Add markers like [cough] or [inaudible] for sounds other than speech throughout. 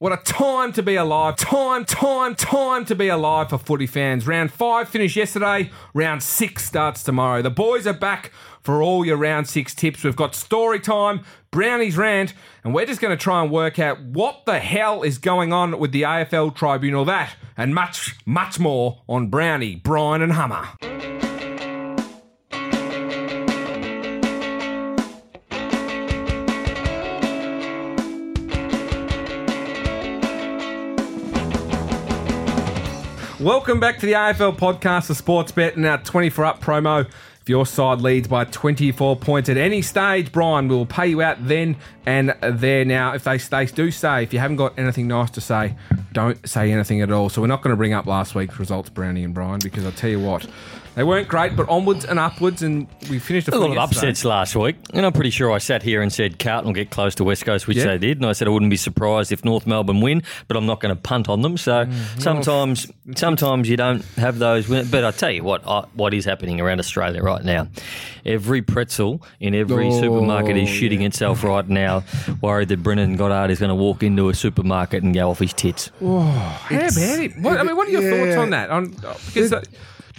What a time to be alive. Time, time, time to be alive for footy fans. Round five finished yesterday. Round six starts tomorrow. The boys are back for all your round six tips. We've got story time, Brownie's rant, and we're just going to try and work out what the hell is going on with the AFL tribunal. That and much, much more on Brownie, Brian, and Hummer. Welcome back to the AFL podcast, the Sports Bet, and our 24 Up promo. If your side leads by 24 points at any stage, Brian we will pay you out then and there. Now, if they, they do say, if you haven't got anything nice to say, don't say anything at all. So we're not going to bring up last week's results, Brownie and Brian, because I tell you what, they weren't great, but onwards and upwards, and we finished a lot of upsets last week. And I'm pretty sure I sat here and said Carlton will get close to West Coast, which yep. they did. And I said I wouldn't be surprised if North Melbourne win, but I'm not going to punt on them. So mm, sometimes, sometimes you don't have those. But I tell you what, I, what is happening around Australia right now? Every pretzel in every oh, supermarket is shitting yeah. itself right now, worried that Brendan Goddard is going to walk into a supermarket and go off his tits. Oh, how about it? What, I mean, what are your yeah. thoughts on that? On because.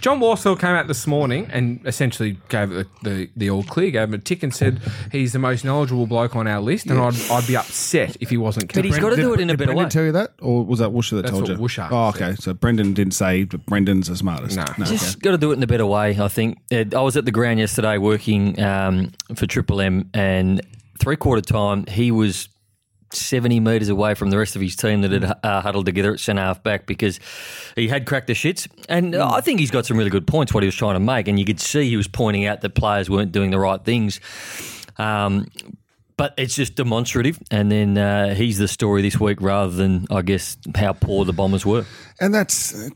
John Worsfold came out this morning and essentially gave the, the, the all clear, gave him a tick and said he's the most knowledgeable bloke on our list, and I'd, I'd be upset if he wasn't. But he's got to do it in a better Brendan way. tell you that, or was that Woosha that That's told what you? Woosha oh, okay. So Brendan didn't say that Brendan's the smartest. No. Just got to do it in a better way. I think I was at the ground yesterday working um, for Triple M, and three quarter time he was 70 metres away from the rest of his team that had uh, huddled together at centre half back because he had cracked the shits. And uh, I think he's got some really good points, what he was trying to make. And you could see he was pointing out that players weren't doing the right things. Um, but it's just demonstrative. And then uh, he's the story this week rather than, I guess, how poor the Bombers were. And that's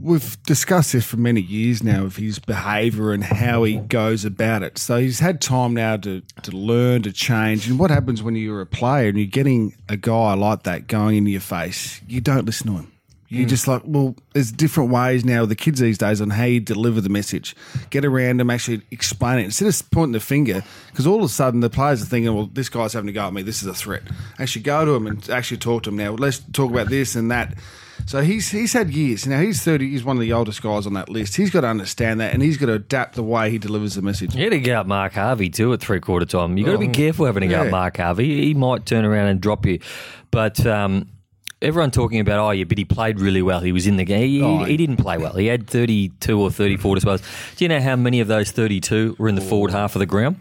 we've discussed this for many years now of his behaviour and how he goes about it. So he's had time now to, to learn, to change. And what happens when you're a player and you're getting a guy like that going into your face? You don't listen to him. You're mm. just like, well, there's different ways now with the kids these days on how you deliver the message. Get around them, actually explain it. Instead of pointing the finger, because all of a sudden the players are thinking, well, this guy's having to go at me. This is a threat. Actually go to him and actually talk to him now. Let's talk about this and that. So he's he's had years. Now he's thirty. He's one of the oldest guys on that list. He's got to understand that, and he's got to adapt the way he delivers the message. You got to get up Mark Harvey too at three quarter time. You got to be oh, careful having to go up Mark Harvey. He might turn around and drop you, but. Um, everyone talking about, oh, yeah, but he played really well. He was in the game. He, oh, he didn't play well. He had 32 or 34 disposals. Do you know how many of those 32 were in the forward half of the ground?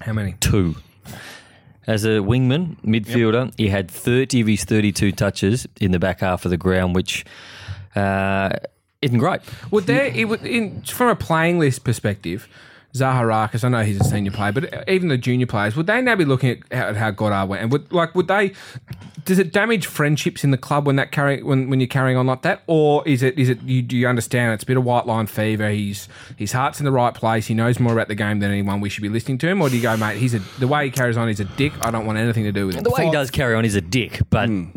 How many? Two. As a wingman, midfielder, yep. he had 30 of his 32 touches in the back half of the ground, which uh, isn't great. Would there, it would, in, from a playing list perspective, Zaharakis, I know he's a senior player, but even the junior players, would they now be looking at how, at how Goddard went? And would like would they does it damage friendships in the club when that carry when, when you're carrying on like that, or is it is it you do you understand it's a bit of white line fever? He's his heart's in the right place. He knows more about the game than anyone. We should be listening to him, or do you go, mate? He's a the way he carries on. He's a dick. I don't want anything to do with him. The way he does carry on is a dick, but mm.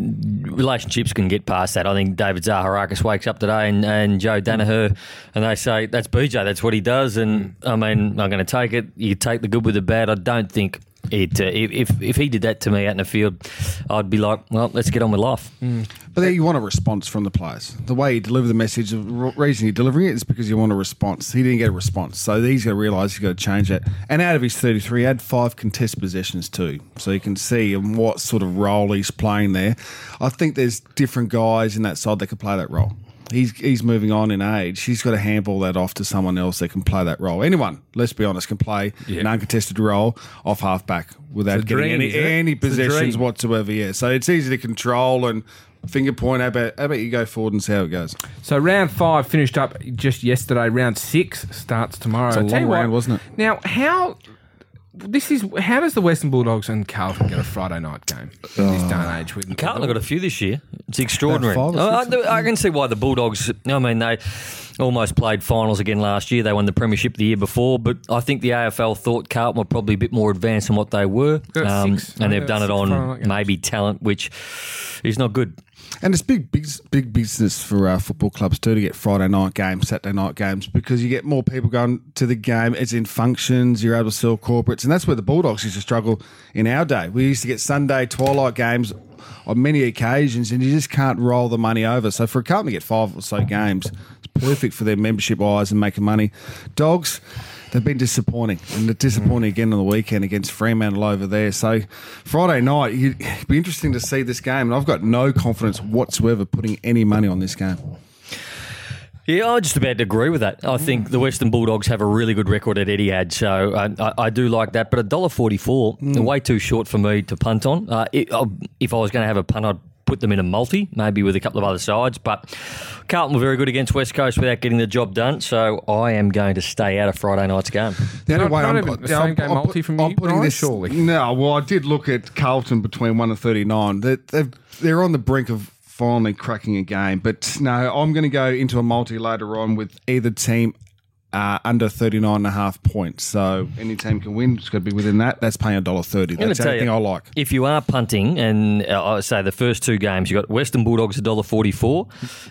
relationships can get past that. I think David Zaharakis wakes up today and, and Joe Daniher, and they say that's BJ. That's what he does, and. I mean I'm going to take it. You take the good with the bad. I don't think it, uh, if if he did that to me out in the field, I'd be like, well, let's get on with life. Mm. But then you want a response from the players. The way you deliver the message, the reason you're delivering it is because you want a response. He didn't get a response, so he's got to realise he's got to change that. And out of his 33, he had five contest possessions too, so you can see what sort of role he's playing there. I think there's different guys in that side that could play that role he's he's moving on in age. He's got to handball that off to someone else that can play that role. Anyone, let's be honest, can play yeah. an uncontested role off halfback without getting dream, any, any possessions whatsoever. Yeah, so it's easy to control and finger point. How about, how about you go forward and see how it goes? So round five finished up just yesterday. Round six starts tomorrow. A long round, wasn't it? Now, how this is how does the Western Bulldogs and Carlton get a Friday night game in this day and age? With Carlton have got a few this year. It's extraordinary. Oh, I, I, can see why the Bulldogs. I mean, they almost played finals again last year. They won the premiership the year before, but I think the AFL thought Carlton were probably a bit more advanced than what they were, um, and they've done it on maybe talent, which is not good. And it's big, big, big business for uh, football clubs too to get Friday night games, Saturday night games, because you get more people going to the game. It's in functions. You're able to sell corporates, and that's where the Bulldogs used to struggle in our day. We used to get Sunday twilight games on many occasions, and you just can't roll the money over. So for a Carlton to get five or so games, it's perfect for their membership eyes and making money. Dogs. They've been disappointing, and they're disappointing again on the weekend against Fremantle over there. So, Friday night, it'd be interesting to see this game. And I've got no confidence whatsoever putting any money on this game. Yeah, I just about agree with that. I think the Western Bulldogs have a really good record at Etihad, so I, I, do like that. But a dollar forty-four, way too short for me to punt on. Uh, it, uh, if I was going to have a punt, I'd put them in a multi, maybe with a couple of other sides. But Carlton were very good against West Coast without getting the job done, so I am going to stay out of Friday night's game. The only Not- way not I'm, even the yeah, same I'm- game I'm multi put- from I'm you, putting Brian, this, surely? No, well, I did look at Carlton between one and thirty nine. They're, they've, they're on the brink of finally cracking a game. But no, I'm going to go into a multi later on with either team. Uh, under 39 and a half points. So any team can win. It's got to be within that. That's paying $1.30. gonna That's tell anything you- I like. If you are punting, and uh, I say the first two games, you've got Western Bulldogs $1.44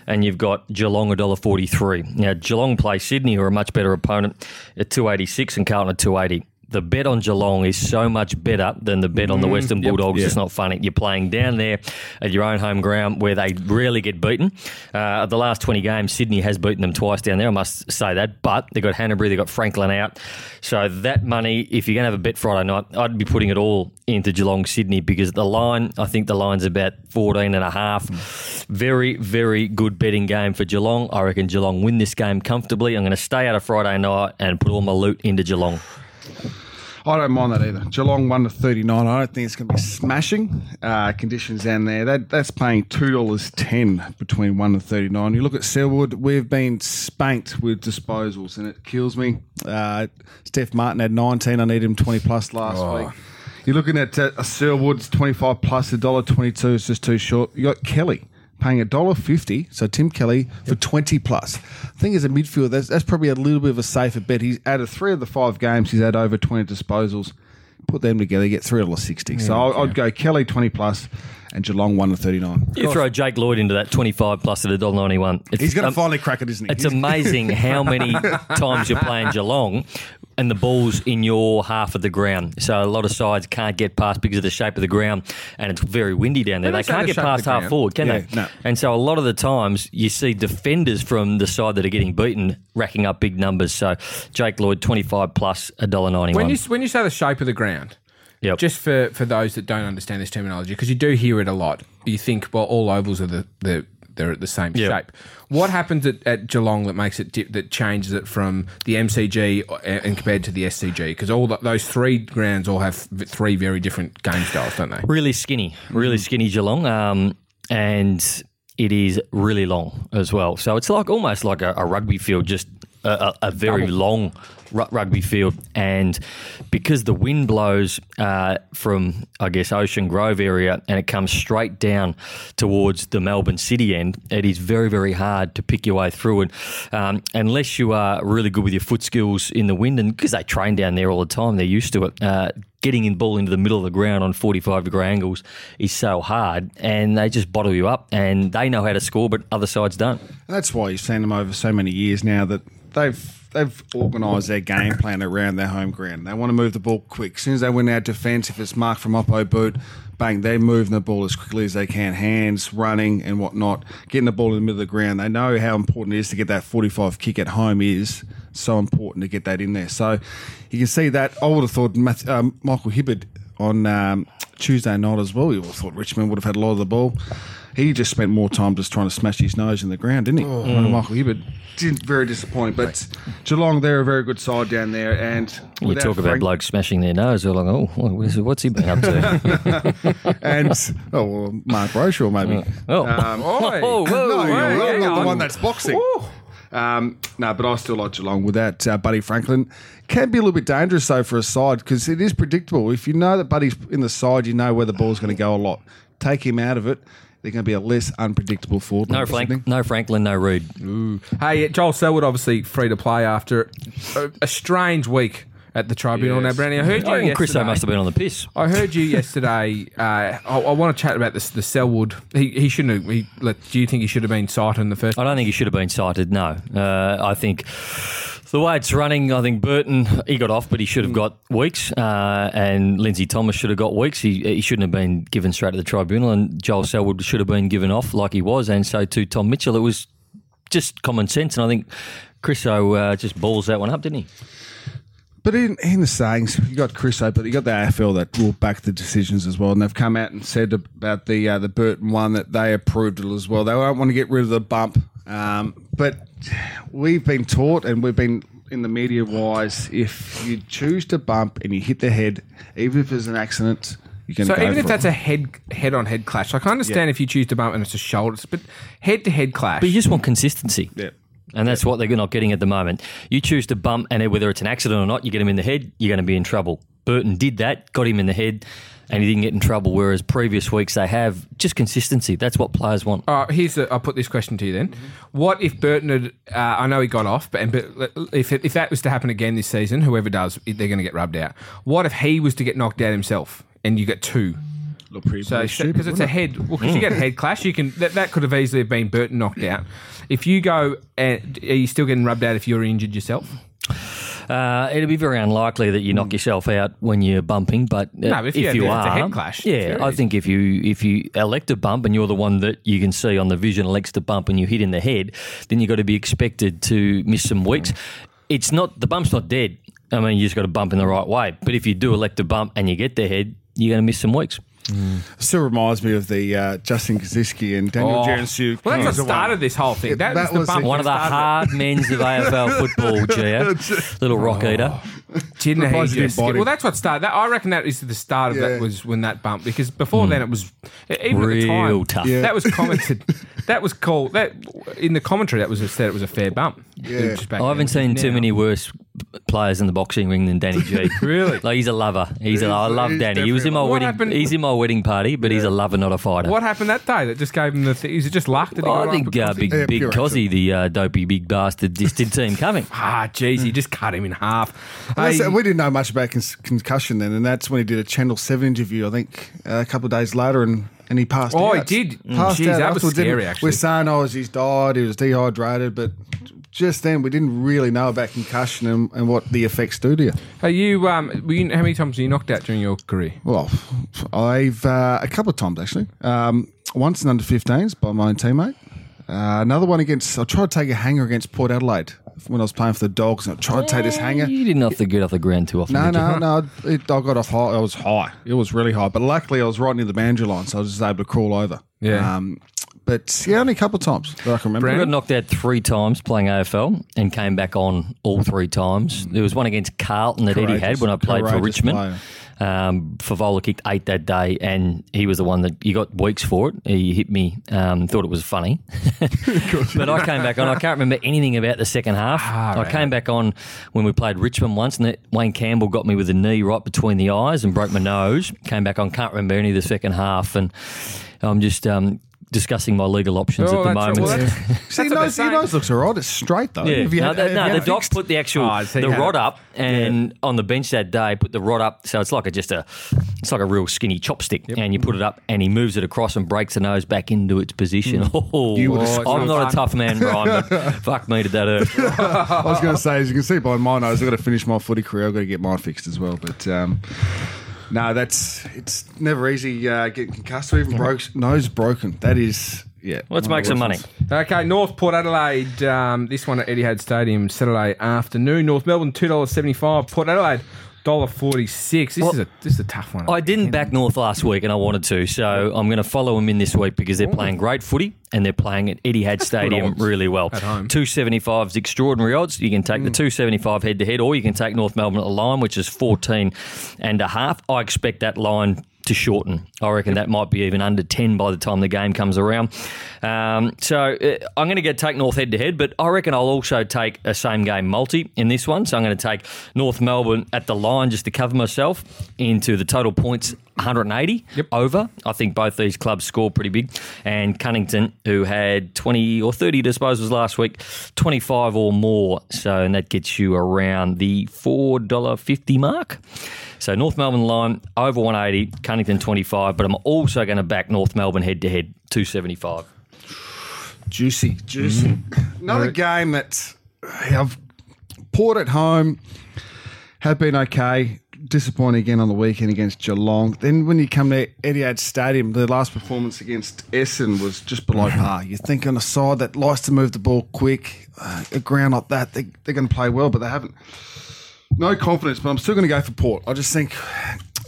and you've got Geelong $1.43. Now, Geelong play Sydney, who are a much better opponent, at 286 and Carlton at 280 the bet on Geelong is so much better than the bet on the Western Bulldogs. It's not funny. You're playing down there at your own home ground where they rarely get beaten. Uh, the last 20 games, Sydney has beaten them twice down there, I must say that. But they've got Hannebery, they've got Franklin out. So that money, if you're going to have a bet Friday night, I'd be putting it all into Geelong Sydney because the line, I think the line's about 14 and a half. Very, very good betting game for Geelong. I reckon Geelong win this game comfortably. I'm going to stay out of Friday night and put all my loot into Geelong. I don't mind that either. Geelong one to thirty nine. I don't think it's going to be smashing uh, conditions down there. That that's paying two dollars ten between one and thirty nine. You look at Selwood. We've been spanked with disposals, and it kills me. Uh, Steph Martin had nineteen. I need him twenty plus last week. You're looking at uh, Selwood's twenty five plus a dollar twenty two is just too short. You got Kelly paying a dollar fifty. So Tim Kelly for twenty plus. I think as a midfielder, that's, that's probably a little bit of a safer bet. He's out of three of the five games, he's had over twenty disposals. Put them together, you get three dollars sixty. So I- I'd go Kelly twenty plus and Geelong one to thirty nine. You throw Jake Lloyd into that 25 plus at $1.91. It's, He's going to um, finally crack it, isn't he? It's amazing [laughs] how many times you're playing Geelong and the ball's in your half of the ground. So a lot of sides can't get past because of the shape of the ground and it's very windy down there. They They can't the get past half ground. forward, can Yeah, they? no. And so a lot of the times you see defenders from the side that are getting beaten racking up big numbers. So Jake Lloyd, 25 plus $1.91. When you when you say the shape of the ground, Yep. just for, for those that don't understand this terminology, because you do hear it a lot, you think well all ovals are the, the they're at the same Yeah. shape. What happens at, at Geelong that makes it di- that changes it from the MCG and compared to the SCG? Because all the, those three grounds all have three very different game styles, don't they? really skinny, really skinny Geelong, um, and it is really long as well. So it's like almost like a, a rugby field, just a, a, a very long ru- rugby field. And because the wind blows uh, from, I guess, Ocean Grove area, and it comes straight down towards the Melbourne City end, it is very, very hard to pick your way through. And um, unless you are really good with your foot skills in the wind, and because they train down there all the time, they're used to it. Uh, getting in ball into the middle of the ground on 45 degree angles is so hard and they just bottle you up and they know how to score but other sides don't That's why you've seen them over so many years now that they've they've organised their game plan around their home ground. They want to move the ball quick. As soon as they win out defence, if it's marked from Oppo boot, bang, they move the ball as quickly as they can, hands, running and whatnot, getting the ball in the middle of the ground. They know how important it is to get that 45 kick at home is so important to get that in there. So you can see that. I would have thought Math, um, Michael Hibberd on um, Tuesday night as well. You we all thought Richmond would have had a lot of the ball. He just spent more time just trying to smash his nose in the ground, didn't he? Michael Hibberd. Did- Very disappointing. But Geelong, they're a very good side down there. And you without talk about Frank- blokes smashing their nose they're like oh what is- he been up to [laughs] And, oh, well, Mark Rochelle, maybe. oh, Um, Oi. [laughs] oh whoa, [laughs] no, whoa. you're hang right, not the one that's boxing. Um, no, but I still like Geelong with that. Uh, Buddy Franklin can be a little bit dangerous though for a side because it is predictable. If you know that Buddy's in the side, you know where the ball's going to go a lot. Take him out of it, they're going to be a less unpredictable forward. no Frank, no Franklin no Reid Hey, Joel Selwood obviously free to play after a, a strange week at the tribunal. Yes. Now, Brownie, I heard you I reckon Christo yesterday- must have been on the piss I heard you yesterday. [laughs] Uh, I, I want to chat about this. The Selwood. He, he shouldn't have. He, like, do you think he should have been cited in the first? I don't think he should have been cited. No, uh, I think The way it's running, I think Burton he got off, but he should have got weeks, uh, and Lindsay Thomas should have got weeks. He, he shouldn't have been given straight to the tribunal, and Joel Selwood should have been given off like he was, and so too Tom Mitchell. It was just common sense, and I think Chris O uh, just balls that one up, didn't he? But in, in the sayings, you got Christo, but you got the AFL that will back the decisions as well, and they've come out and said about the uh, the Burton one that they approved it as well. They don't want to get rid of the bump, um, but we've been taught and we've been in the media wise, if you choose to bump and you hit the head, even if it's an accident, you can. So go even if for that's it. a head head on head clash, like I understand Yeah. if you choose to bump and it's a shoulder, but head to head clash. But you just want consistency. Yeah. And that's what they're not getting at the moment. You choose to bump, and whether it's an accident or not, you get him in the head, you're going to be in trouble. Burton did that, got him in the head, and he didn't get in trouble. Whereas previous weeks they have just consistency. That's what players want. All right, here's the, I'll put this question to you then. What if Burton had? Uh, I know he got off, but, but if it, if that was to happen again this season, whoever does, they're going to get rubbed out. What if he was to get knocked out himself and you get two? Look pretty So stupid, because it's a wouldn't head, well, because you get a head clash, you can that, that could have easily have been Burton knocked out. If you go, and are you still getting rubbed out if you're injured yourself? Uh, it'd be very unlikely that you knock yourself out when you're bumping, but uh, No, if you if it's a are, head clash, yeah, I think if you if you elect a bump and you're the one that you can see on the vision elects to bump and you hit in the head, then you've got to be expected to miss some weeks. It's not the bump's not dead. I mean, you just got to bump in the right way. But if you do elect a bump and you get the head, you're going to miss some weeks. Still reminds me of the uh, Justin Koschitzke and Daniel Oh. Giansiracusa. Well, that's what the one- started this whole thing. That, that was the was bump. One of the hard men's of AFL [laughs] football, Gio. Little rock eater. it. Didn't he Surprised he just didn't bite skip- him. Well, that's what started. That, I reckon that is the start of Yeah. that was when that bump because before then it was even at the time Real tough. Yeah. that was [laughs] commented. that was called that in the commentary. That was said it was a fair bump. Yeah. I haven't then. seen too many worse players in the boxing ring than Danny G. [laughs] Really? Like he's a lover. He's a, I He's- love he's Danny. He was in my wedding. happened- He's in my wedding party, but he's a lover, not a fighter. What happened that day that just gave him the? Th- is it just luck that he got I off think the uh, big Yeah, big pure Cozzy, the uh, dopey big bastard, just didn't see him coming. [laughs] Ah, jeez, he just cut him in half. Well, that's- Hey, we didn't know much about con- concussion then, and that's when he did a Channel Seven interview. I think uh, a couple of days later, and and he passed. Oh, out. he did? Mm. Passed Jeez, out that was afterwards, didn't scary, we? actually. We're saying, oh, he's died. He was dehydrated, but just then we didn't really know about concussion and, and what the effects do to you. are you? Um, were you, how many times were you knocked out during your career? Well, I've uh, a couple of times actually. Um, once in under 15s by my own teammate. Uh, another one against. I tried to take a hanger against Port Adelaide when I was playing for the Dogs. And I tried to take this hanger. You didn't have to get off the ground too often. No, did you? no, no. It, I got off high. I was high. It was really high. But luckily, I was right near the boundary line, so I was just able to crawl over. Yeah. Um, but yeah, only a couple of times that I can remember. I got knocked out three times playing AFL and came back on all three times. There was one against Carlton that Eddie had when I played for Richmond. Um, Fevola kicked eight that day, and he was the one that you got weeks for it. He hit me, um, thought it was funny, [laughs] but I came back on. I can't remember anything about the second half. I came back on when we played Richmond once, and that Wayne Campbell got me with a knee right between the eyes and broke my nose. Came back on, can't remember any of the second half, and I'm just um, discussing my legal options Oh, at the that's- moment. well, [laughs] See, That's your what they're nose, your nose looks all right. It's straight though. Yeah, Have you no, had- the, have no, the doc put the actual Oh, so the rod it. up, and on the bench that day, put the rod up. So it's like a just a, it's like a real skinny chopstick, and you put it up, and he moves it across and breaks the nose back into its position. [laughs] Oh, You would've I'm scored not fun. a tough man, Brian, but [laughs] fuck me, did that hurt? I was going to say, as you can see by my nose, I've got to finish my footy career. I've got to get mine fixed as well. But um, no, that's it's never easy uh, getting concussed or even broke nose broken. That is, yeah. Let's one make of the some worst money. ones. Okay, North Port Adelaide. Um, this one at Etihad Stadium Saturday afternoon. North Melbourne two dollars seventy five. Port Adelaide dollar forty six. This Well, is a this is a tough one. I didn't back North last week, and I wanted to, so I'm going to follow them in this week because they're playing great footy and they're playing at Etihad Stadium odds really well. at home. 275 is extraordinary odds. You can take the mm. 275 head to head, or you can take North Melbourne at the line, which is 14 and a half. I expect that line to shorten. I reckon that might be even under 10 by the time the game comes around. Um, so uh, I'm going to get take North head to head, but I reckon I'll also take a same game multi in this one. So I'm going to take North Melbourne at the line just to cover myself into the total points 180 over. I think both these clubs score pretty big. And Cunnington, who had 20 or 30 disposals last week, 25 or more. So and that gets you around the $4.50 mark. So North Melbourne line over 180, Cunnington 25, but I'm also going to back North Melbourne head to head 275. Juicy, juicy. Mm-hmm. Another game that I've Port at home have been okay. Disappointing again on the weekend against Geelong. Then when you come to Etihad Stadium, the last performance against Essen was just below par. You think on a side that likes to move the ball quick, uh, a ground like that, they, they're going to play well, but they haven't. No confidence, but I'm still going to go for Port. I just think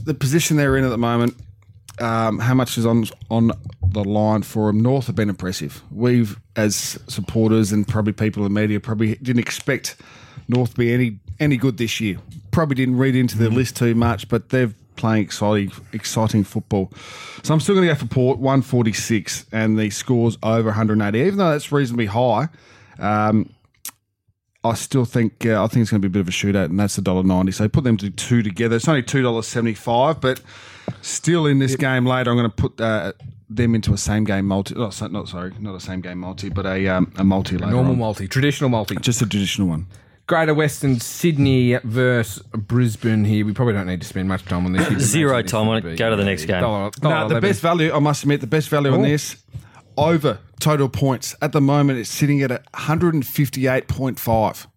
the position they're in at the moment, um, how much is on on the line for them. North have been impressive. We've, as supporters and probably people in the media, probably didn't expect North to be any any good this year. Probably didn't read into the list too much, but they're playing exciting exciting football. So I'm still going to go for Port 146 and the scores over 180, even though that's reasonably high. Um, I still think uh, I think it's going to be a bit of a shootout, and that's a dollar ninety. So put them to two together. It's only two dollars seventy five, but still in this game later, I'm going to put uh, them into a same game multi. Oh, not sorry, not a same game multi, but a um, a multi later. Normal on. multi, traditional multi. just a traditional one. Greater Western Sydney versus Brisbane here. We probably don't need to spend much time on this. [coughs] Zero this time on it. Go to the next game. dollar- No, dollar the 11. best value, I must admit, the best value on this over total points at the moment. It's sitting at 158.5. Have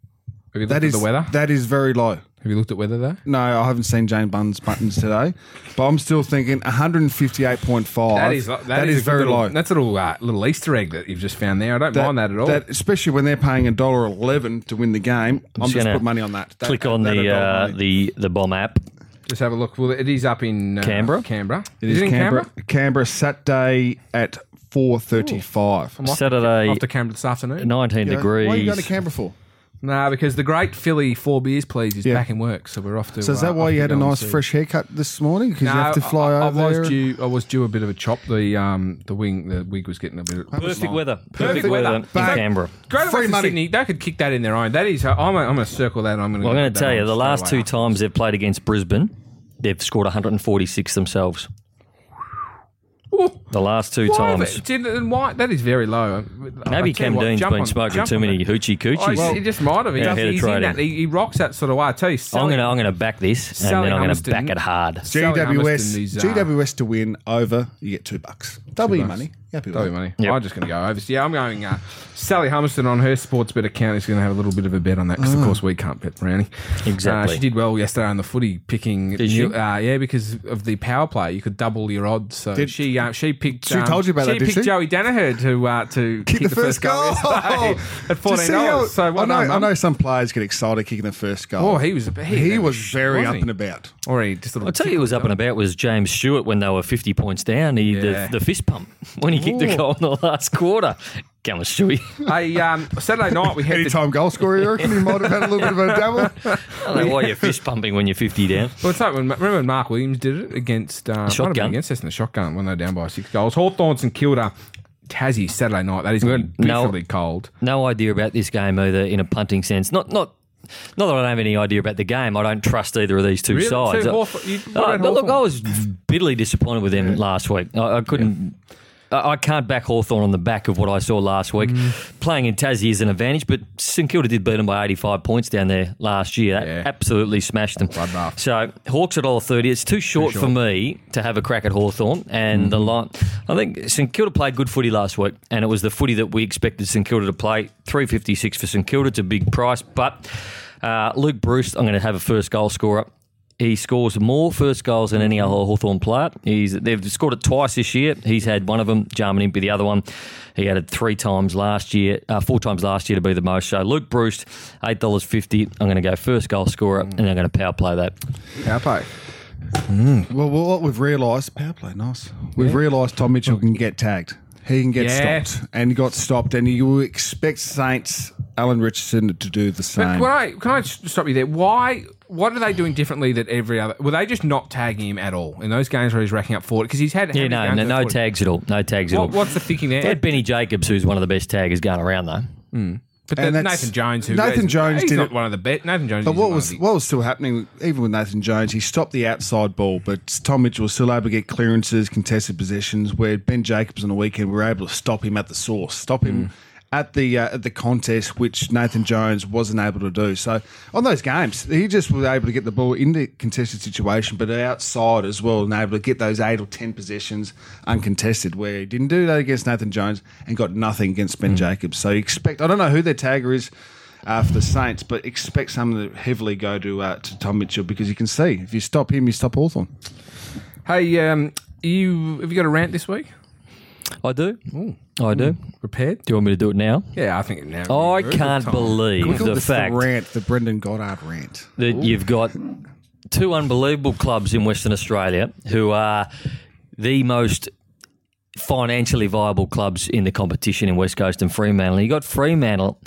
you looked That at is the weather? That is very low. Have you looked at weather though? No, I haven't seen Jane Bunn's buttons today, but I'm still thinking 158.5. That is that, that is, is, very little, low. That's a little uh, little Easter egg that you've just found there. I don't mind that at all. especially when they're paying a dollar eleven to win the game. I'm just gonna put money on that. That- Click on that- the that uh, the the bomb app. just have a look. Well, it is up in uh, Canberra? Canberra. It is it in Canberra. Canberra? Canberra Saturday at 4:35. I'm off to- Saturday, after to Canberra this afternoon. 19 Yeah, degrees. Why are you going to Canberra for? Nah, because the great Philly four beers please is Yeah. back in work, so we're off to. So is uh, that why off you to had a go and nice see. fresh haircut this morning? Because No, you have to fly I, I over there. was due. I was due a bit of a chop. The um the wing the wig was getting a bit. Perfect weather. Perfect, Perfect weather, weather. in Bang. Canberra. Greater Free Western money. Sydney, they could kick that in their own. That is, I'm, I'm going to circle that. I'm going to. Well, I'm going to tell you, the last two times they've played against Brisbane, they've scored 146 themselves. [laughs] The last two Why, times. but- did- and why? That is very low. Maybe tell you Cam what, Dean's jump been on- smoking too on many that. hoochie Oh, coochies. he just might have. He, Yeah, does, ahead of he's in that. He, he rocks that sort of way. I tell you, I'm Sally, going to I'm going to back this, and then I'm going to back it hard. GWS, Hummerston is, uh, GWS to win over, you get two bucks. Double your money. Happy with Double that. money. Yep. I'm just going to go over. Yeah, I'm going. Uh, Sally Hummerston on her sports bet account is going to have a little bit of a bet on that because, of course, we can't bet Brownie. Exactly. Uh, she did well yesterday on the footy, picking. Did she? new- Uh, yeah, because of the power play, you could double your odds. So Did- she uh, she picked. She told you about she that, did picked she? Joey Daniher to uh, to kick, Kick the, first goal yesterday [laughs] [laughs] at Did you fourteen see how- dollars. So I well know, done, I know some players get excited kicking the first goal. Oh, he was. He, he was very up he? and about. Or he just a little I'll tell you, who was up and about was James Stewart when they were 50 points down. He Yeah. the, the fist pump when he kicked the goal in the last quarter. Come on, Stewie. Hey, um, Saturday night we had the Anytime goal scorer, you reckon he might have had a little bit of a double? [laughs] I don't know why you're fist pumping when you're 50 down. Well, it's like when, remember when Mark Williams did it against um, might have been Shotgun. against us in the shotgun when they were down by six goals. Hawthorn St Kilda, Tassie Saturday night. That is going to be No. bitterly cold. No idea about this game either in a punting sense. Not not. Not that I don't have any idea about the game. I don't trust either of these two Really? sides. So Hawthorn- you- Uh, but look, I was bitterly disappointed with them last week. I, I couldn't. I I can't back Hawthorn on the back of what I saw last week. Mm. Playing in Tassie is an advantage, but St Kilda did beat them by 85 points down there last year. That Yeah. absolutely smashed them. Bloodbath. So Hawks at $1.30. It's too short, short. for me to have a crack at Hawthorn. And the line, I think St Kilda played good footy last week, and it was the footy that we expected St Kilda to play. 356 for St Kilda. It's a big price, but uh, Luke Breust, I'm going to have a first goal scorer. He scores more first goals than any other Hawthorn player. He's they've scored it twice this year. He's had one of them. Jarman Impey the other one. He had it three times last year, uh, four times last year to be the most. So Luke Breust, eight dollars fifty. I'm going to go first goal scorer, and I'm going to power play that. Power play. Well, well, what we've realised, power play, nice. We've realised Tom Mitchell can get tagged. He can get Yeah. stopped, and he got stopped. And you expect Saints, Alan Richardson, to do the same. can I can I stop you there? Why? What are they doing differently that every other? Were they just not tagging him at all in those games where he's racking up forward? Because he's had Yeah, no, no, no tags at all. No tags at all. What's the thinking They there? had Benny Jacobs, who's one of the best taggers going around, though. Hmm. But And Nathan Jones, who Nathan Jones did not it- one of the best. Nathan Jones. But what was the- what was still happening, even with Nathan Jones, he stopped the outside ball, but Tom Mitchell was still able to get clearances, contested possessions. Where Ben Jacobs on the weekend were able to stop him at the source, stop him mm. At the uh, at the contest, which Nathan Jones wasn't able to do. So on those games, he just was able to get the ball in the contested situation, but outside as well, and able to get those eight or ten possessions uncontested. Where he didn't do that against Nathan Jones and got nothing against Ben Jacobs. So you expect I don't know who their tagger is. uh, for the Saints, but expect some to heavily go to uh, to Tom Mitchell because you can see if you stop him, you stop Hawthorn. Hey, um, you have you got a rant this week? I do. I do. Hmm. Prepared? Do you want me to do it now? Yeah, I think now. I Very good can't time. believe the This fact rant, the Brendan Goddard rant. that you've got two unbelievable clubs in Western Australia who are the most financially viable clubs in the competition in West Coast and Fremantle. You got Fremantle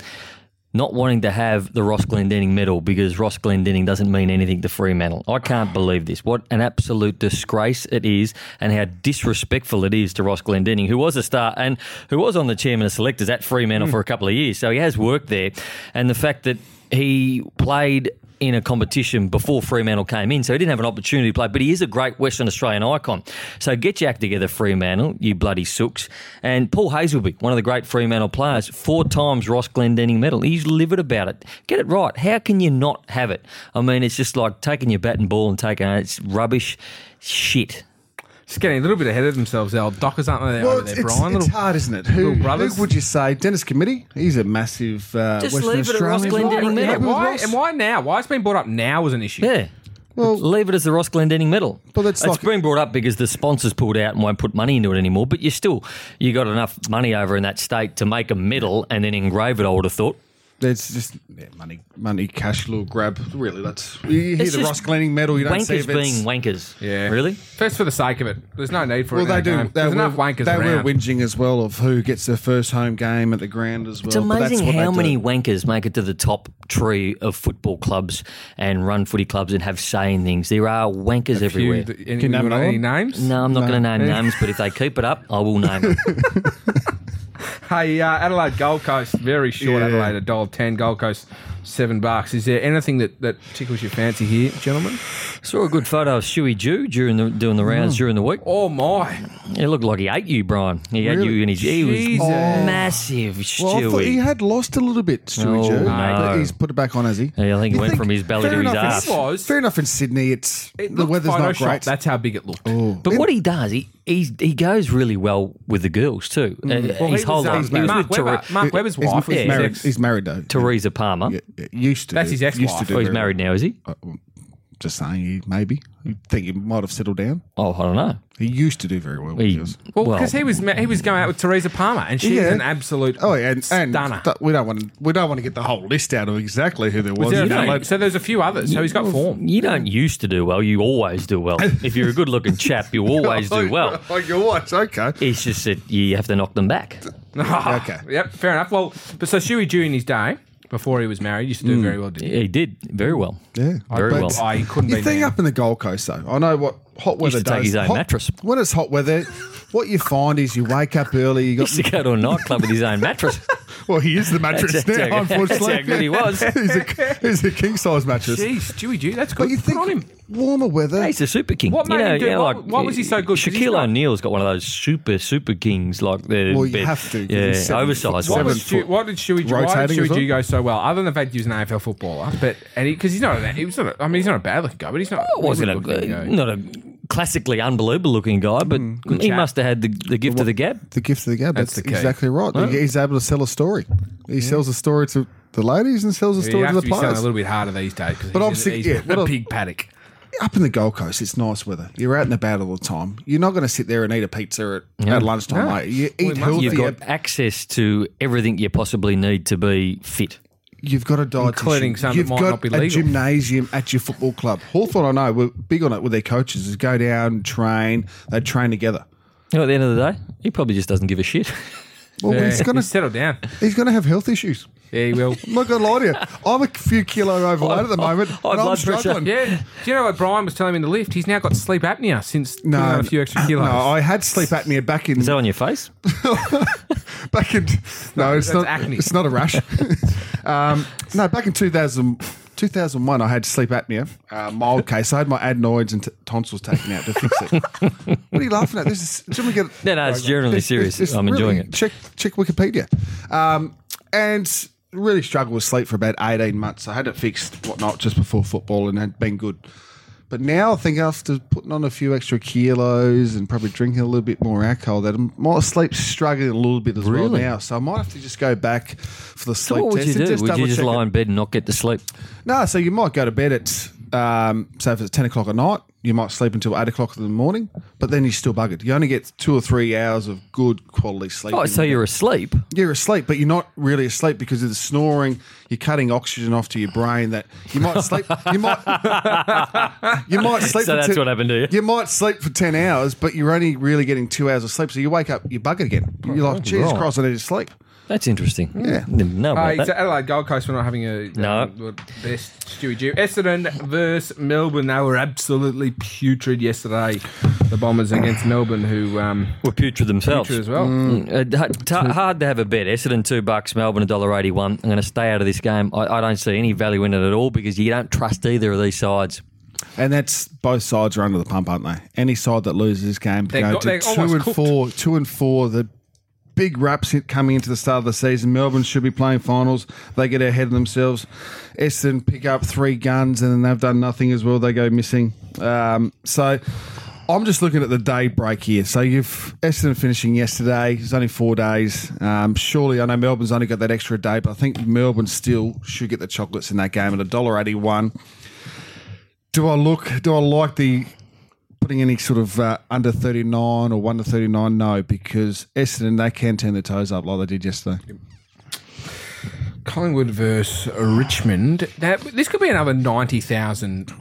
not wanting to have the Ross Glendinning medal because Ross Glendinning doesn't mean anything to Fremantle. I can't believe this. What an absolute disgrace it is and how disrespectful it is to Ross Glendinning, who was a star and who was on the chairman of selectors at Fremantle hmm. for a couple of years. So he has worked there. And the fact that he played in a competition before Fremantle came in, so he didn't have an opportunity to play. But he is a great Western Australian icon. So get your act together, Fremantle, you bloody sooks. And Paul Hasleby, one of the great Fremantle players, four times Ross Glendinning medal. He's livid about it. Get it right. How can you not have it? I mean, it's just like taking your bat and ball and taking it's rubbish shit. Just getting a little bit ahead of themselves. The old Dockers aren't they Well, over it's, there, it's, Brian? it's Little- hard, isn't it? Who, little brothers? who would you say? Dennis Cometti? He's a massive uh, Just Western leave it at Ross Australian. Glendinning Happy medal. why, Ross? and why now? Why it's been brought up now as an issue? Yeah. Well- leave it as the Ross Glendinning medal. But that's it's like- been brought up because the sponsors pulled out and won't put money into it anymore. But you still, you got enough money over in that state to make a medal and then engrave it. I would have thought. It's just yeah, money, money, cash, little grab. Really, that's you hear It's the just Ross Glenning medal. You don't see wankers if it's, being wankers. Yeah. Really? First for the sake of it. There's no need for it. Well, it. they in do. game. They There's were, enough wankers they around. were whinging as well of who gets their first home game at the ground as well. It's but that's amazing what they how do. many wankers make it to the top tree of football clubs and run footy clubs and have say in things. There are wankers Few everywhere. that- any, Can you name you another any names? No, I'm not going to name names, but if they keep it up, I will name [laughs] them. [laughs] Hey, uh, Adelaide Gold Coast, very short Yeah. Adelaide, a dollar ten. Gold Coast, seven bucks. Is there anything that, that tickles your fancy here, gentlemen? Saw a good photo of Stewie Dew during the doing the rounds during the week. Oh my! It looked like he ate you, Brian. He had Really? you in his. He was Jesus. massive, Well, I thought he had lost a little bit, Stewie Oh, Joe. no. But he's put it back on, has he? Yeah, I think he You went from his belly fair to his enough, ass. It was. Fair enough in Sydney, it's It the looked weather's not photoshopped. great. That's how big it looked. But what he does, he he's, he goes really well with the girls too. Uh, Well, his he was, whole life, he was Mark with Webber, Ther- Mark Webber's he's, wife. He's, yeah, married, ex- he's married though. Teresa Palmer. Yeah, yeah, used to. That's do- his Used to ex-wife. do Oh, he's very married now, is he? well. Just saying, he, maybe. You think he might have settled down? Oh, I don't know. He used to do very well He, girls. Well, well, because he was he was going out with Teresa Palmer, and she's Yeah. an absolute Oh, yeah, and, and stunner. th- we don't want to, we don't want to get the whole list out of exactly who there was. Was there a You know, few? like- so there's a few others. So he's got form. you don't used to do well. You always do well. [laughs] if you're a good-looking chap, you always do [laughs] well. Oh, you're what? Okay. It's just that you have to knock them back. [laughs] Ah, okay. Yep, fair enough. Well, but so Stewie Dew in his day, before he was married, used to do mm. very well, didn't he? He did very well. Yeah. Very But well. He couldn't You be think now. up in the Gold Coast though. I know what hot weather to take does. his own Hot- mattress. When it's hot weather, what you find is you wake up early. You He got used to go to a nightclub with his own mattress. [laughs] well, he is the mattress That's- now. how- unfortunately, that's how good he was. [laughs] he's, a, he's a king size mattress. Jeez, Stewie Dew, that's But good. you Put think on him. warmer weather? He's a super king. What you know, him do- you know, what- like, what was he so good? 'Cause he's Shaquille not- O'Neal's got one of those super super kings, like the Well, you bit- have to, 'cause yeah, seven oversized foot What, was Shu, foot what did Stewie Dew, why did rotating as Shuey well? Jew go so well? Other than the fact he was an AFL footballer, but and because he's not, an, he was not. A, I mean, he's not a bad looking guy, but he's not. It wasn't he's good looking, a, not a classically unbelievable looking guy, but mm, he chap. must have had the, the gift of the gab. the gift of the gab. That's That's, the exactly right. He's able to sell a story. He sells a story to the ladies and sells a story have to to the be selling a little bit harder these days because But he's, obviously, he's yeah, a what I- big paddock. Up in the Gold Coast, it's nice weather. You're out and about all the time. You're not going to sit there and eat a pizza at, at lunchtime. No. mate. You eat you must- healthy. You've got You've, access to everything you possibly need to be fit. You've got a dietitian. Including some that You've might got not be a legal. gymnasium at your football club. Hawthorn, I know, we're big on it with their coaches. Is go down, train. They train together. You know, at the end of the day, he probably just doesn't give a shit. Well, Yeah, he's going to settle down. he's going to have health issues. Yeah, he will. I'm not going to lie to you. I'm a few kilo overweight at the moment. High and I'm blood pressure. struggling. Yeah. Do you know what Brian was telling me in the lift? He's now got sleep apnea since putting No, on a few extra [clears throat] kilos. No, I had sleep apnea back in Is that on your face? [laughs] back in no, it's that's not acne. It's not a rash. [laughs] um, no, back in 2000, 2001, I had sleep apnea, uh, mild case. I had my adenoids and t- tonsils taken out to fix it. what are you laughing at? This is. Should we get? No, no, it's generally serious. it's I'm really- enjoying it. Check check Wikipedia, um, and really struggled with sleep for about eighteen months. I had it fixed, whatnot, just before football, and had been good. But now I think after putting on a few extra kilos and probably drinking a little bit more alcohol, that my sleep struggling a little bit as well now. So I might have to just go back for the So sleep what would test you do? Would you just lie it. in bed and not get to sleep? No, so you might go to bed at, um, say, if it's 10 o'clock at night, you might sleep until 8 o'clock in the morning, but then you're still buggered. You only get two or three hours of good quality sleep. Oh, so you're asleep. you're asleep, but you're not really asleep because of the snoring. You're cutting oxygen off to your brain. That you might sleep. You might. [laughs] you might sleep. So for that's ten- what happened to you. You might sleep for ten hours, but you're only really getting two hours of sleep. So you wake up, you're buggered again. You're like, Jesus. Christ, I need to sleep. That's interesting. Yeah. Didn't know Uh, it's that. Adelaide Gold Coast. We're not having a No. um, well, best Stewie Dew. Essendon versus Melbourne. They were absolutely putrid yesterday. The Bombers against Melbourne, who um, Were putrid themselves. putrid as well. Uh, h- t- hard to have a bet. Essendon two bucks, Melbourne a dollar eighty one. I'm going to stay out of this game. I, I don't see any value in it at all because you don't trust either of these sides. And that's both sides are under the pump, aren't they? Any side that loses this game They're go got- to they're two and cooked. four, two and four. The big raps coming into the start of the season. Melbourne should be playing finals. They get ahead of themselves. Essendon pick up three guns and then they've done nothing as well. They go missing. Um, so. I'm just looking at the day break here. So you've Essendon finishing yesterday. It's only four days. Um, surely, I know Melbourne's only got that extra day, but I think Melbourne still should get the chocolates in that game at a dollar eighty-one. Do I look? Do I like the putting any sort of uh, under thirty nine or one to thirty nine? No, because Essendon they can turn their toes up like they did yesterday. Collingwood versus Richmond. Now, this could be another ninety thousand.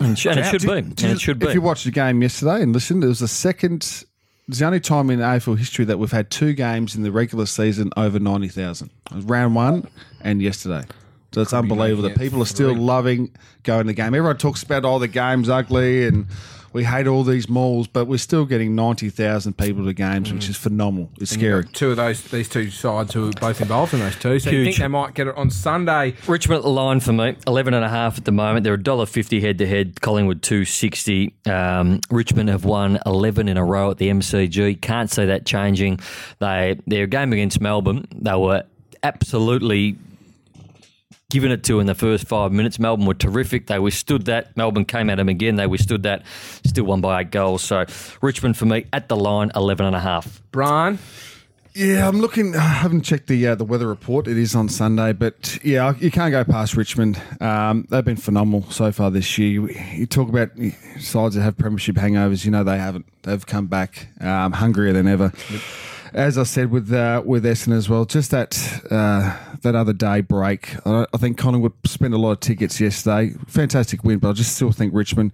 And, sh- and it should be. Did- And it should be. If you watched the game yesterday and listened, it was the second. It's the only time in AFL history that we've had two games in the regular season over ninety thousand. Round one and yesterday. So it's unbelievable that people are still loving going to the game. Everyone talks about oh the game's ugly and we hate all these malls, but we're still getting ninety thousand people to games, which is phenomenal. It's scary. Two of those, these two sides who are both involved in those two. So you Huge. think they might get it on Sunday? Richmond at the line for me, eleven and a half at the moment. They're a dollar fifty head to head. Collingwood two sixty. Um, Richmond have won eleven in a row at the MCG. Can't see that changing. They their game against Melbourne, they were absolutely given it to in the first five minutes. Melbourne were terrific. They withstood that. Melbourne came at them again. They withstood that. Still won by eight goals. So Richmond for me at the line, eleven and a half. Brian, Yeah, I'm looking. I haven't checked the uh, the weather report. It is on Sunday, but yeah, you can't go past Richmond. Um, they've been phenomenal so far this year. You, you talk about sides that have premiership hangovers. You know they haven't. They've come back um, hungrier than ever. As I said with uh, with Essendon as well, just that uh, that other day break. I, I think Collingwood spent a lot of tickets yesterday. Fantastic win, but I just still think Richmond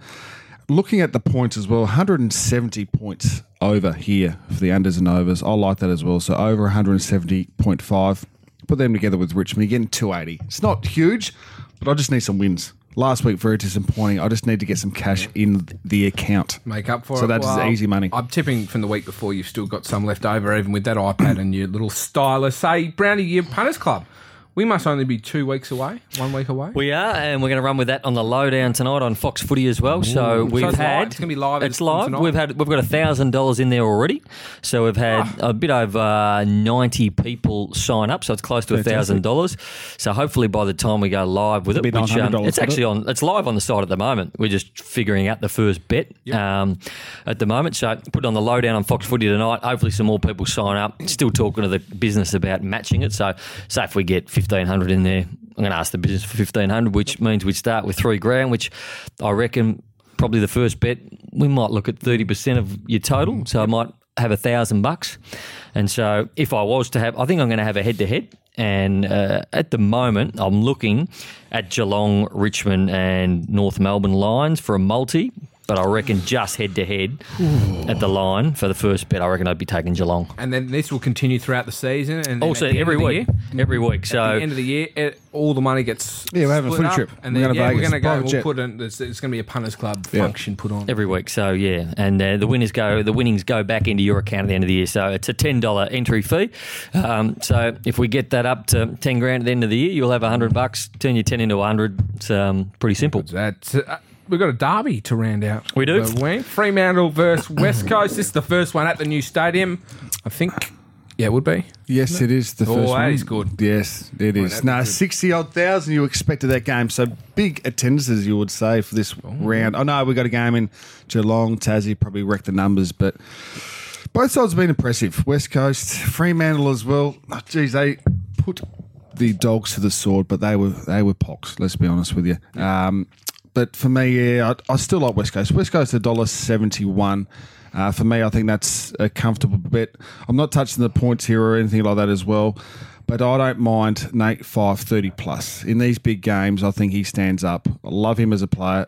looking at the points as well, 170 points over here for the unders and overs. I like that as well. So over 170.5. Put them together with Richmond, getting 280. It's not huge, but I just need some wins. Last week, very disappointing. I just need to get some cash in the account. make up for it. So it. that is easy money. I'm tipping from the week before you've still got some left over, even with that iPad and your little stylus. Say, Brownie, your punters club. We must only be two weeks away, one week away. We are, and we're going to run with that on the lowdown tonight on Fox Footy as well. So we've it's live. had It's gonna be live It's live. tonight. We've had we've got a thousand dollars in there already. So we've had Ah. a bit over ninety people sign up. So it's close to a thousand dollars. So hopefully by the time we go live with it, It'll be which um, it's for it. actually on. It's live on the site at the moment. We're just figuring out the first bet um, at the moment. So put it on the lowdown on Fox Footy tonight. Hopefully some more people sign up. Still talking to the business about matching it. So say if we get fifteen hundred in there. I'm going to ask the business for fifteen hundred, which means we'd start with three grand, which I reckon probably the first bet we might look at thirty percent of your total. So I might have a thousand bucks, and so if I was to have, I think I'm going to have a head to head. And uh, at the moment, I'm looking at Geelong, Richmond, and North Melbourne lines for a multi. But I reckon just head to head at the line for the first bet, I reckon I'd be taking Geelong. and then this will continue throughout the season. And then Also, at the end every of the week, year- every week. So at the end of the year, it, all the money gets Yeah, we're having a split footy up, trip. and We're then going to yeah, we're Vegas. going to go. Private We'll jet. put in. There's, it's going to be a punters club Yeah. function put on. Every week, so yeah, and uh, the winners go, the winnings go back into your account at the end of the year. So it's a ten dollar entry fee. Um, so if we get that up to ten grand at the end of the year, you'll have a hundred bucks. Turn your ten into a hundred. It's um, pretty simple. That's, uh, we've got a derby to round out. We do. the week. Fremantle versus West Coast. This is the first one at the new stadium. I think Yeah, it would be. Yes, it is the Oh, first that one. is good. Yes, it is. that'd No, good. sixty odd thousand you expected that game. So big attendances, you would say, for this Oh. round. I know we got a game in Geelong, Tassie, probably wrecked the numbers, but both sides have been impressive. West Coast, Fremantle as well. Oh, geez, they put the dogs to the sword, but they were they were pox. Let's be honest with you. Um, but for me, yeah, I, I still like West Coast. West Coast a dollar seventy one. Uh, for me, I think that's a comfortable bet. I'm not touching the points here or anything like that as well, but I don't mind Nat Fyfe thirty plus in these big games. I think he stands up. I love him as a player.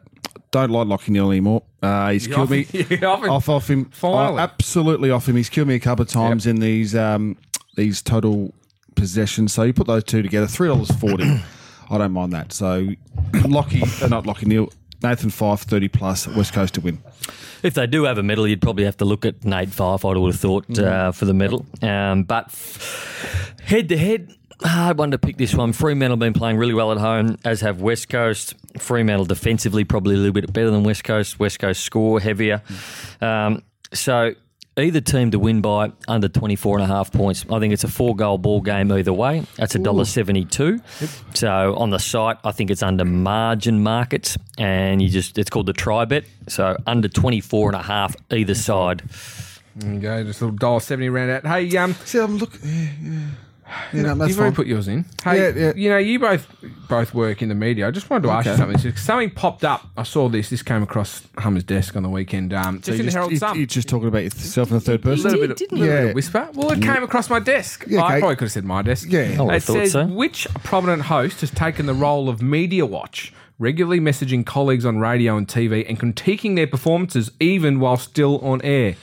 Don't like Lachie Neale anymore. Uh, he's You're killed me off- [laughs] you're off him. off off him. Finally. Oh, absolutely off him. He's killed me a couple of times in these um, these total possessions. So you put those two together, three dollars forty. [clears throat] I don't mind that. So [clears throat] Lockie, uh, not Lachie Neale, Nathan Fyfe thirty plus West Coast to win. If they do have a medal, you'd probably have to look at Nate Fyfe. I would have thought Mm. uh, for the medal. Um, but head to head, hard one to pick this one. Fremantle have been playing really well at home, as have West Coast. Fremantle defensively probably a little bit better than West Coast. West Coast score heavier. Um, so either team to win by under 24 and a half points. I think it's a four goal ball game either way. That's a dollar seventy two. So on the site, I think it's under margin markets and you just it's called the try bet. So under 24 and a half either side. There you go, just a little dollar seventy round out. Hey, um, See, I'm looking. Yeah, yeah. Yeah, no, that's you've already fine. put yours in. Hey, Yeah, yeah. you know, you both both work in the media. I just wanted to ask you Okay. something. So Something popped up. I saw this. This came across Hummer's desk on the weekend. Um, just So in the Herald Sun. You're just talking about yourself in the third a person. little bit, of, didn't little bit you? of whisper. Well, it came across my desk. Yeah, I okay. probably could have said my desk. Yeah. I it thought says so. which prominent host has taken the role of media watch, regularly messaging colleagues on radio and TV and critiquing their performances even while still on air.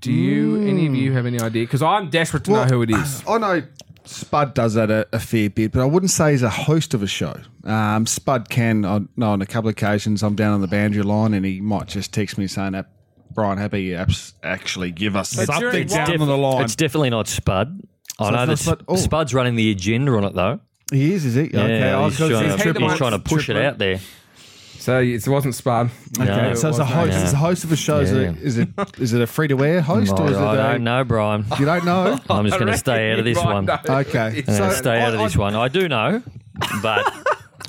Do you, any of you, have any idea? Because I'm desperate to know who it is. I know Spud does that a, a fair bit, but I wouldn't say he's a host of a show. Um, Spud can, I know on a couple of occasions I'm down on the boundary line and he might just text me saying that, Brian Happy, you abs- actually give us But something during down what- on the line. It's definitely not Spud. I So know it's that Spud- oh. Spud's running the agenda on it though. He is, is he? okay, Yeah, I he's, was gonna trying say to, he's trying to push it out there. So it wasn't Spud. Okay, No, so it's a it wasn't. host. Yeah. It's a host of a show. Is, Yeah. it, is it is it a free to air host or is it? I a- don't know, Brian. You don't know. [laughs] I'm just going to stay out of this one. Okay. I'm going So to stay out of I- this one. I do know, but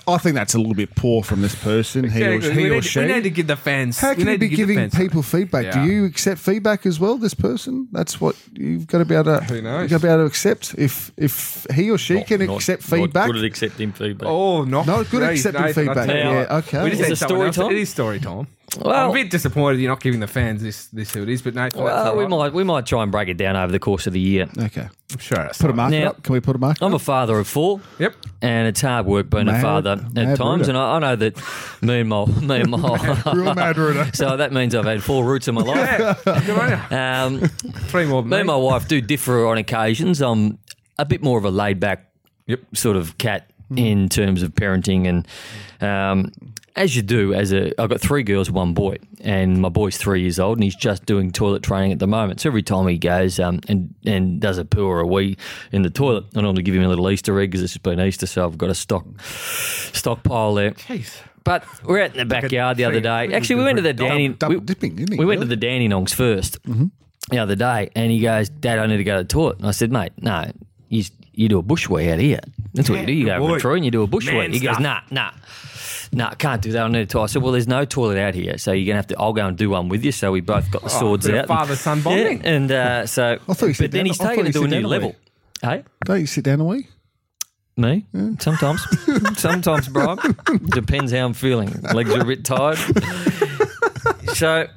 I think that's a little bit poor from this person, he or, he we, or need, she. we need to give the fans. How can you be to give the giving people feedback? Yeah. Do you accept feedback as well? This person, that's what you've got to be able to. Who knows? You've got to be able to accept. If if he or she can not- accept not feedback, good at accepting feedback. Oh, not No, good Jeez, accepting Nathan, feedback. I tell you Yeah, okay. We just Is need it story else. time? It is story time. Well- I'm a bit disappointed you're not giving the fans this this who it is, but Nathan, Well, all we might we might try and break it down over the course of the year. okay. I'm sure that's Put a fine. marker Now- up. Can we put a marker? I'm a up? father of four. Yep. And it's hard work being a Mad- father at times, rooter. and I, I know that me and my me and my [laughs] Real mad rooter. so that means I've had four roots in my life. Yeah. Good on you. Um, Three more than me me. and my wife do differ on occasions. I'm a bit more of a laid back Yep. sort of cat in terms of parenting and um, as you do as a I've got three girls one boy and my boy's three years old and he's just doing toilet training at the moment. So every time he goes um, and and does a poo or a wee in the toilet I normally give him a little Easter egg because it's been Easter so I've got a stock stockpile there. Jeez. but we're out in the backyard the other day. Actually we went to the Danny Double we- dipping, we went to the Dandenongs 1st the other day, and he goes, "Dad, I need to go to the toilet." And I said, "Mate, no, you you do a bushway out here. That's what you do. You go over boy. a tree and you do a bushway. Man He goes, stuff. "Nah, nah." No, can't do that. I need a toilet. I said, well, there's no toilet out here, so you're gonna have to. I'll go and do one with you. So we both got the swords bit of out. father-son Yeah, bonding. and uh, so, I thought you said but then down- he's I taken it to a new level. Hey, Don't you sit down a wee? me? Sometimes, [laughs] sometimes, Brian. Depends how I'm feeling. Legs are a bit tired. [laughs] so,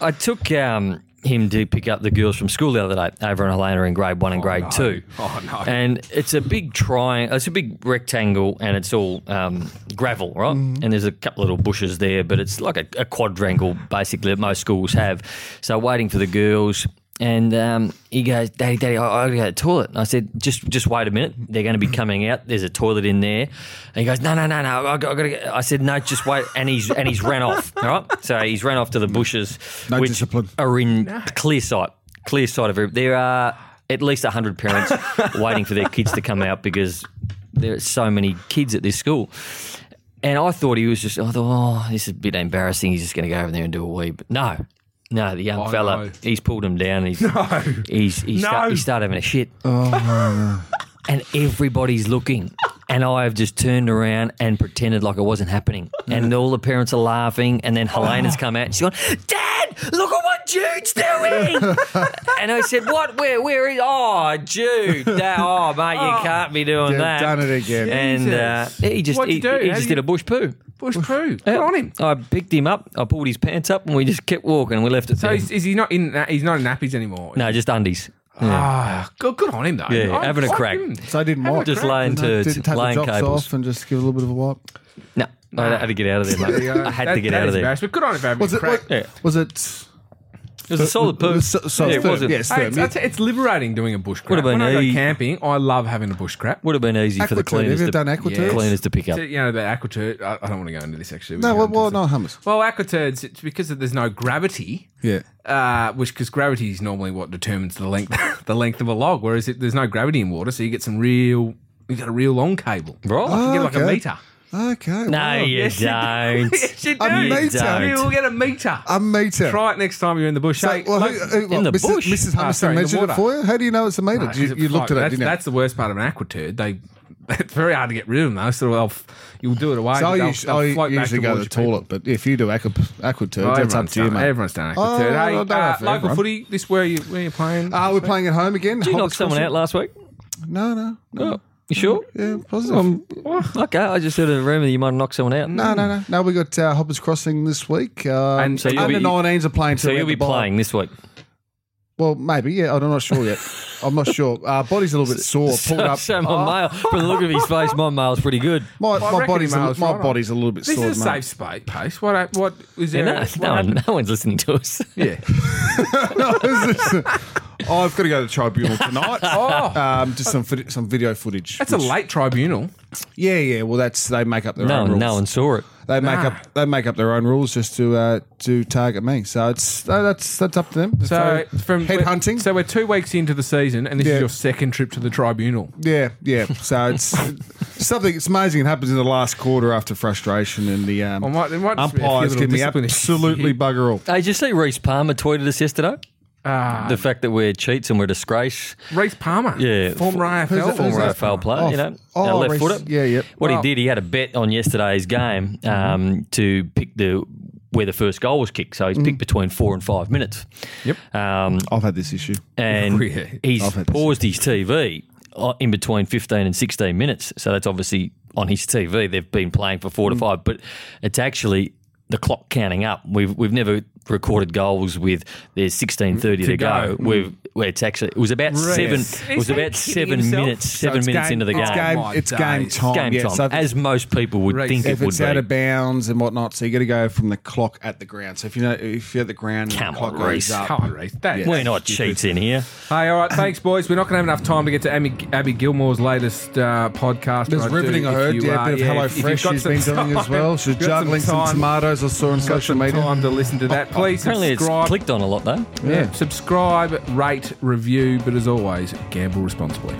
I took um, him to pick up the girls from school the other day over in Helena in grade one and grade no. two. [laughs] Oh, no. And it's a big triangle. It's a big rectangle, and it's all um, gravel, right? Mm-hmm. And there's a couple little bushes there, but it's like a, a quadrangle, basically that most schools have. So waiting for the girls. And um, he goes, Daddy, Daddy, I, I gotta go to the toilet. And I said, just just wait a minute. They're going to be coming out. There's a toilet in there. And he goes, No, no, no, no. I, got, I gotta. Get. I said, No, just wait. And he's and he's ran off. All right. So he's ran off to the bushes, No which discipline. are in clear sight. Clear sight of every. There are at least hundred parents [laughs] waiting for their kids to come out because there are so many kids at this school. And I thought he was just. I thought, oh, this is a bit embarrassing. He's just going to go over there and do a wee. But no, No, the young Oh, fella, no. he's pulled him down. He's [laughs] No. he's he's, No. start, he started having a shit, Oh, [laughs] and everybody's looking. And I have just turned around and pretended like it wasn't happening. And all the parents are laughing. And then Helena's come out and she's gone, Dad, look at what Jude's doing. [laughs] and I said, What? Where? Where is? Oh, Jude. That, oh, mate, you can't be doing You've that. done it again. And uh, he just What'd he, you do? he How just you- did a bush poo. Bush poo. Good on him. I picked him up. I pulled his pants up, and we just kept walking. and We left it So there. is, is he not in? na- He's not in nappies anymore. no, just undies. Ah, good, good on him though. Yeah, I- having a crack. give him- So I didn't Have a wipe. Just crack. laying Didn't, to didn't take the laying drops cables. off and just give it a little bit of a wipe. No, I had to get out of there, There mate. I had That- to get that out is of there. embarrassing, But good on him for having Was a it? crack. What, Yeah. Was it? It was a solid [laughs] poo. So, so Yeah, it firm, wasn't- Yes, Hey, firm. it's, it's, it's liberating doing a bush crap. Would've been when I go easy. camping, I love having a bush crap. Would have been easy for the Aquaturd. cleaners Have you to, done aquaturds? cleaners to pick up. So, you know, the aquaturd, I, I don't want to go into this actually. We No, can well, go into well, this. no hummus. Well, aquaturds, it's because there's no gravity, Yeah. uh, which because gravity is normally what determines the length [laughs] the length of a log, whereas it, there's no gravity in water, so you get some real, you got a real long cable. Right. You can get like a okay. meter. Okay. No, wow. you Yes, you do. don't. [laughs] yes, you do. A meter? You will get a meter. A meter. Try it next time you're in the bush. So, Hey, well, like- who, who, In the Mrs. bush? Mrs. Ah, Hummerson sorry, the measured it for you. How do you know it's a meter? Ah, you, you looked at it, that's, didn't you? That's the worst part of an aquaturd. They [laughs] it's very hard to get rid of them though. So they'll, you'll do it away. So I, they'll- us- they'll I back usually go to the you toilet, but if you do aqua, aquaturd, people. Oh, that's up to you, mate. Everyone's done Oh, aquaturd. I hey, don't uh, local everyone. footy. This where you where you playing? Ah, we're playing at home again. Did you knock someone out last week? No, no, no. Oh, you sure? Yeah, positive. Um, okay, I just heard a rumour that you might have knocked someone out. no, no, no. No, we got uh, Hoppers Crossing this week. Um, And so you'll under be- 19s are playing. So till you'll be the bye. playing this week. Well, maybe. Yeah, I'm not sure yet. [laughs] I'm not sure. Uh, body's a little bit sore. Pulled up. [laughs] So my mail, from the look of his face, my mail's pretty good. [laughs] My, I my reckon body's a, miles my right on. body's a little bit This sore. is a mate. safe space. Pace. What? What is Yeah, there? no, what no, one, happened? no one's listening to us. Yeah. No, this is- oh, I've got to go to the tribunal tonight. [laughs] Oh, Um, just some footage, some video footage. that's a late tribunal. Yeah, yeah. Well, that's they make up their No, own rules. no one saw it. They make Nah. up they make up their own rules just to uh, to target me. So it's uh, that's that's up to them. So from head hunting. So we're two weeks into the season, and this Yeah. is your second trip to the tribunal. yeah, yeah. So it's [laughs] something. It's amazing. It happens in the last quarter after frustration and the um, I might- there might just be a few umpires little give me discipline absolutely bugger all. Hey, did you see Reese Palmer tweeted us yesterday? Ah, the fact that we're cheats and we're a disgrace. Reece Palmer. Yeah. Former AFL. that? Former Who's that? AFL player, Oh, you know, oh, uh, left Reece. footer. Yeah, yeah. What Well- he did, he had a bet on yesterday's game um, to pick the where the first goal was kicked. So he's picked between four and five minutes. Yep. Um, I've had this issue. and [laughs] Yeah. he's I've had this. paused his TV uh, in between 15 and 16 minutes. So that's obviously on his TV. They've been playing for Mm. four to five, but it's actually the clock counting up. We've we've never recorded goals with there's 16:30 to, To go. go. We've where it's actually it was about Right. seven. It was about seven himself? minutes. Seven it's minutes game- into the it's game. game. My It's game time. Game yeah, time, so as most people would Reece, think if it would it's be. out of bounds and whatnot, so you got to go from the clock at the ground. So if you know if you're at the ground, and Come the clock on, goes up. Come on, Reece. That is We're not stupid. cheats in here. Hey, all right, thanks, boys. We're not going to have enough time to get to Abby, Abby Gilmore's latest uh, podcast. There's riveting, do- I heard. Yeah, a bit of Hello Fresh she's been doing as well. She's got some juggling some, tomatoes. I saw on got social some media. time to listen to that. Please oh, Apparently, it's subscribe. clicked on a lot though. yeah, subscribe, rate, review, but as always, gamble responsibly.